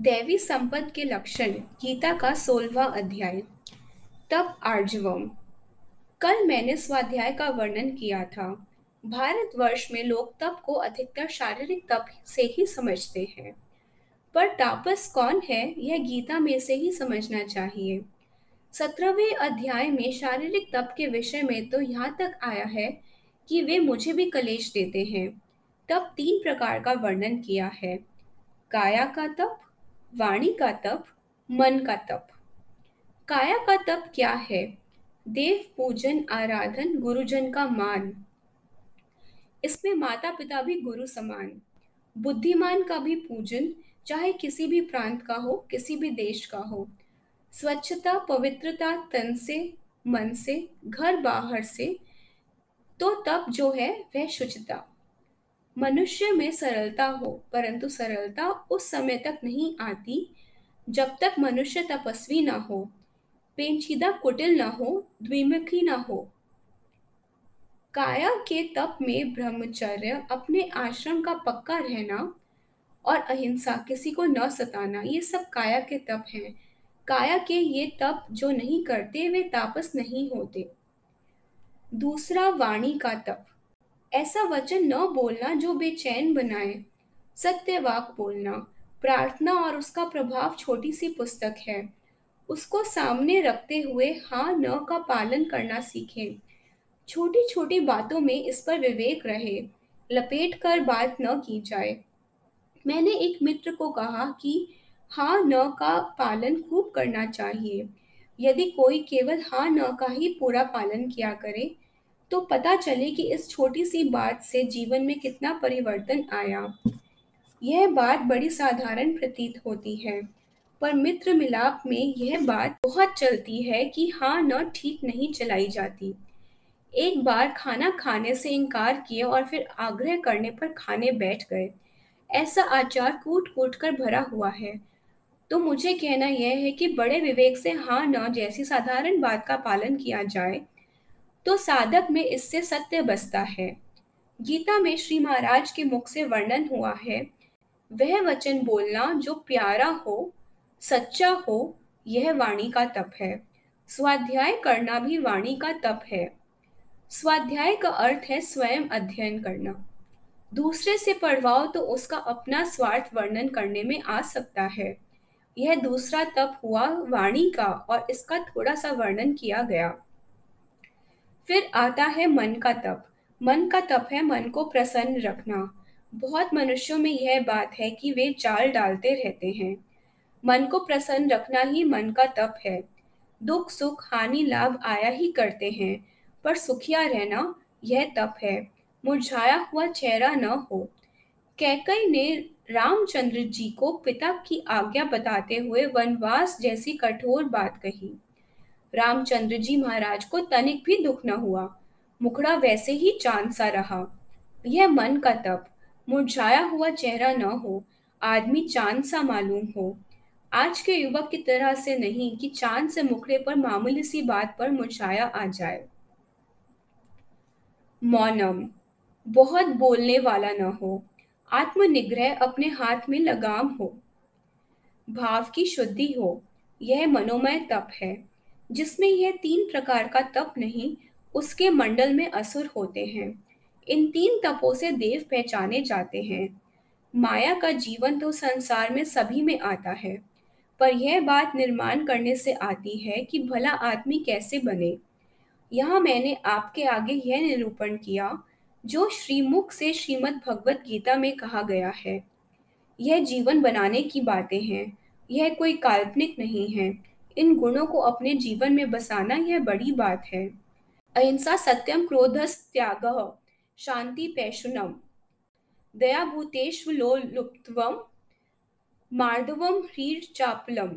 दैवी संपद के लक्षण, गीता का सोलवा अध्याय। तप आर्जवम, कल मैंने स्वाध्याय का वर्णन किया था। भारतवर्ष में लोग तप को अधिकतर शारीरिक तप से ही समझते हैं। पर तापस कौन है, यह गीता में से ही समझना चाहिए। सत्रहवें अध्याय में शारीरिक तप के विषय में तो यहाँ तक आया है कि वे मुझे भी कलेश देते हैं। तब तीन प्रकार का वर्णन किया है। काया का तप वाणी का तप, मन का तप। काया का तप क्या है? देव, पूजन, आराधन, गुरुजन का मान। इसमें माता पिता भी गुरु समान। बुद्धिमान का भी पूजन, चाहे किसी भी प्रांत का हो, किसी भी देश का हो। स्वच्छता, पवित्रता, तन से, मन से, घर बाहर से तो तप जो है, वह शुचिता। मनुष्य में सरलता हो, परंतु सरलता उस समय तक नहीं आती जब तक मनुष्य तपस्वी न हो पेंचीदा कुटिल ना हो, द्विमुखी न हो। काया के तप में ब्रह्मचर्य अपने आश्रम का पक्का रहना और अहिंसा, किसी को न सताना, ये सब काया के तप हैं। काया के ये तप जो नहीं करते, वे तापस नहीं होते। दूसरा वाणी का तप। ऐसा वचन न बोलना जो बेचैन बनाए। सत्यवाक बोलना, प्रार्थना और उसका प्रभाव छोटी सी पुस्तक है। उसको सामने रखते हुए हाँ न का पालन करना सीखें। छोटी छोटी बातों में इस पर विवेक रहे। लपेट कर बात न की जाए। मैंने एक मित्र को कहा कि हाँ न का पालन खूब करना चाहिए। यदि कोई केवल हाँ न का ही पूरा पालन किया करे तो पता चले कि इस छोटी सी बात से जीवन में कितना परिवर्तन आया। यह बात बड़ी साधारण प्रतीत होती है, पर मित्र मिलाप में यह बात बहुत चलती है कि हाँ न ठीक नहीं चलाई जाती। एक बार खाना खाने से इनकार किए और फिर आग्रह करने पर खाने बैठ गए। ऐसा आचार कूट कूट कर भरा हुआ है। तो मुझे कहना यह है कि बड़े विवेक से हाँ न जैसी साधारण बात का पालन किया जाए तो साधक में इससे सत्य बसता है। गीता में श्री महाराज के मुख से वर्णन हुआ है, वह वचन बोलना जो प्यारा हो, सच्चा हो, यह वाणी का तप है। स्वाध्याय करना भी वाणी का तप है। स्वाध्याय का अर्थ है स्वयं अध्ययन करना। दूसरे से पढ़वाओ तो उसका अपना स्वार्थ वर्णन करने में आ सकता है। यह दूसरा तप हुआ वाणी का और इसका थोड़ा सा वर्णन किया गया। फिर आता है मन का तप। मन का तप है मन को प्रसन्न रखना। बहुत मनुष्यों में यह बात है कि वे चाल डालते रहते हैं। मन को प्रसन्न रखना ही मन का तप है। दुख, सुख, हानि, लाभ आया ही करते हैं, पर सुखिया रहना यह तप है। मुरझाया हुआ चेहरा न हो। कैकई ने रामचंद्र जी को पिता की आज्ञा बताते हुए वनवास जैसी कठोर बात कही। रामचंद्र जी महाराज को तनिक भी दुख न हुआ। मुखड़ा वैसे ही चाँद सा रहा। यह मन का तप। मुरझाया हुआ चेहरा न हो, आदमी चाँद सा मालूम हो। आज के युवक की तरह से नहीं कि चाँद से मुखड़े पर मामूली सी बात पर मुरझाया आ जाए। मौनम। बहुत बोलने वाला न हो। आत्मनिग्रह अपने हाथ में लगाम हो। भाव की शुद्धि हो। यह मनोमय तप है। जिसमें यह तीन प्रकार का तप नहीं, उसके मंडल में असुर होते हैं। इन तीन तपों से देव पहचाने जाते हैं। माया का जीवन तो संसार में सभी में आता है, पर यह बात निर्माण करने से आती है कि भला आदमी कैसे बने। यहाँ मैंने आपके आगे यह निरूपण किया, जो श्रीमुख से श्रीमद् भगवत गीता में कहा गया है। यह जीवन बनाने की बातें हैं, यह कोई काल्पनिक नहीं है। इन गुणों को अपने जीवन में बसाना यह बड़ी बात है। अहिंसा सत्यम क्रोधस त्याग शांति पैशुनम। दया भूतेश्व लोलुप्तवम मार्दवम ह्रीर चापलम